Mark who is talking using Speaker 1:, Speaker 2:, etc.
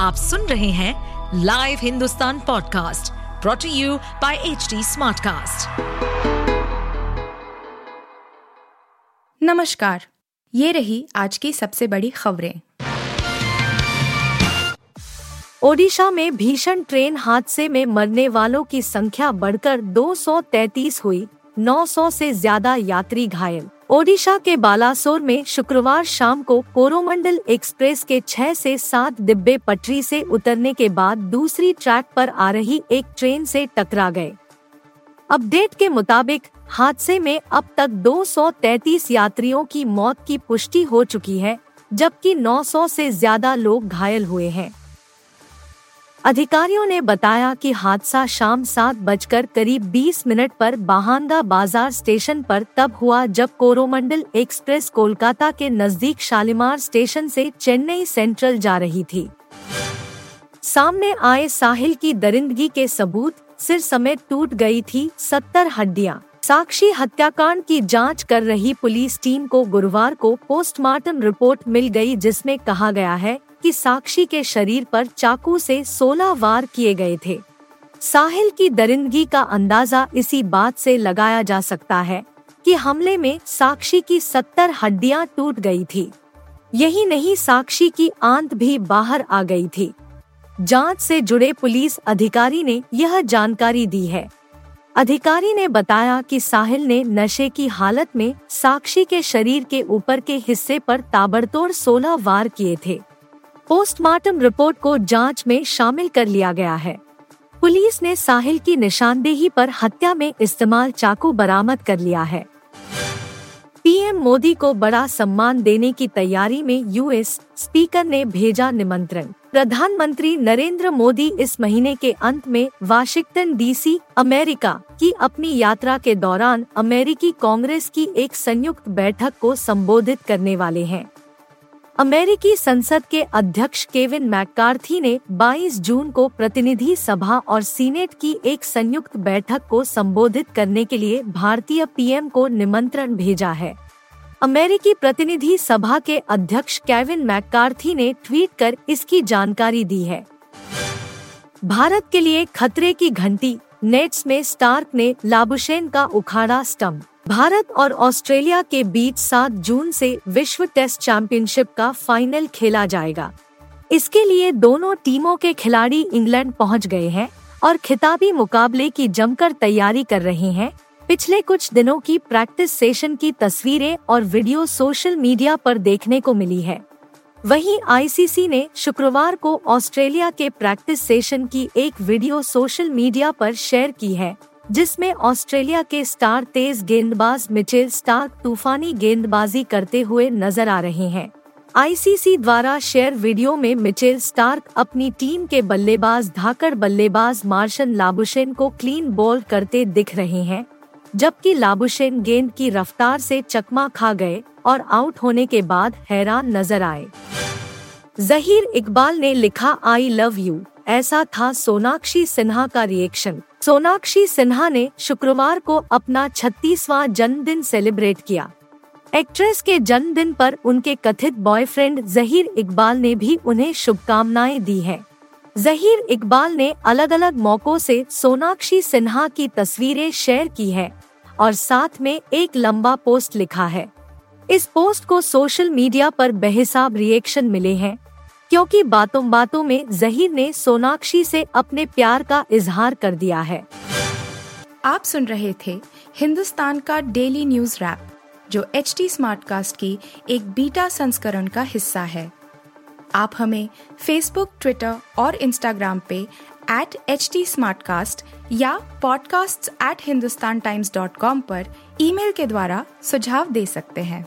Speaker 1: आप सुन रहे हैं Live Hindustan podcast brought to you by H Smartcast.
Speaker 2: नमस्कार, ये रही आज की सबसे बड़ी खबरें ओडिशा में भीषण ट्रेन हादसे में मरने वालों की संख्या बढ़कर 233 हुई 900 से ज़्यादा यात्री घायल ओडिशा के बालासोर में शुक्रवार शाम को कोरोमंडल एक्सप्रेस के छह से सात डिब्बे पटरी से उतरने के बाद दूसरी ट्रैक पर आ रही एक ट्रेन से टकरा गए। अपडेट के मुताबिक, हादसे में अब तक 233 यात्रियों की मौत की पुष्टि हो चुकी है, जबकि 900 से ज़्यादा लोग घायल हुए हैं। अधिकारियों ने बताया कि हादसा शाम सात बजकर करीब 20 मिनट पर बाहांगा बाज़ार स्टेशन पर तब हुआ जब कोरोमंडल एक्सप्रेस कोलकाता के नज़दीक शालीमार स्टेशन से चेन्नई सेंट्रल जा रही थी। सामने आए साहिल की दरिंदगी के सबूत, सिर समेत टूट गई थी सत्तर हड्डियाँ। साक्षी हत्याकांड की जाँच कर रही पुलिस टीम को गुरुवार को पोस्टमार्टम रिपोर्ट मिल गई जिसमें कहा गया है कि साक्षी के शरीर पर चाकू से 16 वार किए गए थे। साहिल की दरिंदगी का अंदाज़ा इसी बात से लगाया जा सकता है कि हमले में साक्षी की 70 हड्डियाँ टूट गई थी। यही नहीं, साक्षी की आंत भी बाहर आ गई थी। जाँच से जुड़े पुलिस अधिकारी ने यह जानकारी दी है। अधिकारी ने बताया कि साहिल ने नशे की हालत में साक्षी के शरीर के ऊपर के हिस्से पर ताबड़तोड़ 16 वार किए थे। पोस्टमार्टम रिपोर्ट को जाँच में शामिल कर लिया गया है। पुलिस ने साहिल की निशानदेही पर हत्या में इस्तेमाल चाकू बरामद कर लिया है। पीएम मोदी को बड़ा सम्मान देने की तैयारी में यूएस स्पीकर ने भेजा निमंत्रण। प्रधानमंत्री नरेंद्र मोदी इस महीने के अंत में वाशिंगटन डीसी, अमेरिका की अपनी यात्रा के दौरान अमेरिकी कांग्रेस की एक संयुक्त बैठक को संबोधित करने वाले हैं। अमेरिकी संसद के अध्यक्ष केविन मैकार्थी ने 22 जून को प्रतिनिधि सभा और सीनेट की एक संयुक्त बैठक को संबोधित करने के लिए भारतीय पीएम को निमंत्रण भेजा है। अमेरिकी प्रतिनिधि सभा के अध्यक्ष केविन मैकार्थी ने ट्वीट कर इसकी जानकारी दी है। भारत के लिए खतरे की घंटी, नेट्स में स्टार्क ने लाबुशेन का उखाड़ा स्टम्प भारत और ऑस्ट्रेलिया के बीच 7 जून से विश्व टेस्ट चैंपियनशिप का फाइनल खेला जाएगा। इसके लिए दोनों टीमों के खिलाड़ी इंग्लैंड पहुँच गए हैं और खिताबी मुकाबले की जमकर तैयारी कर रहे हैं। पिछले कुछ दिनों की प्रैक्टिस सेशन की तस्वीरें और वीडियो सोशल मीडिया पर देखने को मिली है। वहीं आईसीसी ने शुक्रवार को ऑस्ट्रेलिया के प्रैक्टिस सेशन की एक वीडियो सोशल मीडिया पर शेयर की है। जिसमें ऑस्ट्रेलिया के स्टार तेज गेंदबाज मिचेल स्टार्क तूफानी गेंदबाजी करते हुए नज़र आ रहे हैं। आईसीसी द्वारा शेयर वीडियो में मिचेल स्टार्क अपनी टीम के बल्लेबाज धाकड़ बल्लेबाज मार्शन लाबुशेन को क्लीन बॉल करते दिख रहे हैं, जबकि लाबुशेन गेंद की रफ्तार से चकमा खा गए और आउट होने के बाद हैरान नज़र आए। जहीर इकबाल ने लिखा आई लव यू ऐसा था सोनाक्षी सिन्हा का रिएक्शन सोनाक्षी सिन्हा ने शुक्रवार को अपना छत्तीसवां जन्मदिन सेलिब्रेट किया। एक्ट्रेस के जन्मदिन पर उनके कथित बॉयफ्रेंड जहीर इकबाल ने भी उन्हें शुभकामनाएँ दी हैं। जहीर इकबाल ने अलग अलग मौकों से सोनाक्षी सिन्हा की तस्वीरें शेयर की है और साथ में एक लंबा पोस्ट लिखा है। इस पोस्ट को सोशल मीडिया पर बेहिसाब रिएक्शन मिले हैं। क्योंकि बातों बातों में जहीर ने सोनाक्षी से अपने प्यार का इजहार कर दिया है।
Speaker 3: आप सुन रहे थे हिंदुस्तान का डेली न्यूज़ रैप, जो एच टी स्मार्ट कास्ट की एक बीटा संस्करण का हिस्सा है। आप हमें फेसबुक ट्विटर और इंस्टाग्राम पे एट एच टी या podcasts@hindustantimes.com पर ईमेल के द्वारा सुझाव दे सकते हैं।